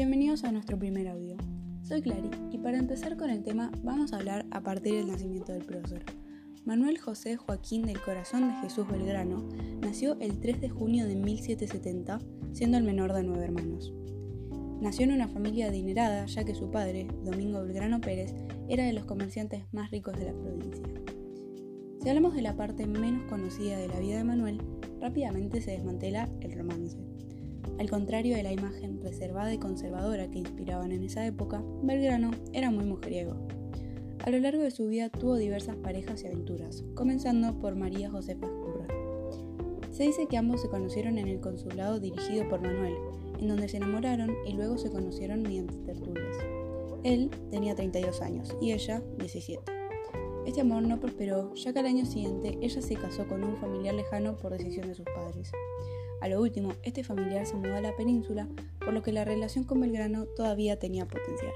Vamos a nuestro primer audio. Soy Clary y para empezar con el tema vamos a hablar a partir del nacimiento del prócer. Manuel José Joaquín del Corazón de Jesús Belgrano nació el 3 de junio de 1770, siendo el menor de nueve hermanos. Nació en una familia adinerada ya que su padre, Domingo Belgrano Pérez, era de los comerciantes más ricos de la provincia. Si hablamos de la parte menos conocida de la vida de Manuel, rápidamente se desmantela el romance. Al contrario de la imagen reservada y conservadora que inspiraban en esa época, Belgrano era muy mujeriego. A lo largo de su vida tuvo diversas parejas y aventuras, comenzando por María Josefa Escurra. Se dice que ambos se conocieron en el consulado dirigido por Manuel, en donde se enamoraron y luego se conocieron mediante tertulias. Él tenía 32 años y ella 17. Este amor no prosperó, ya que al año siguiente ella se casó con un familiar lejano por decisión de sus padres. A lo último, este familiar se mudó a la península, por lo que la relación con Belgrano todavía tenía potencial.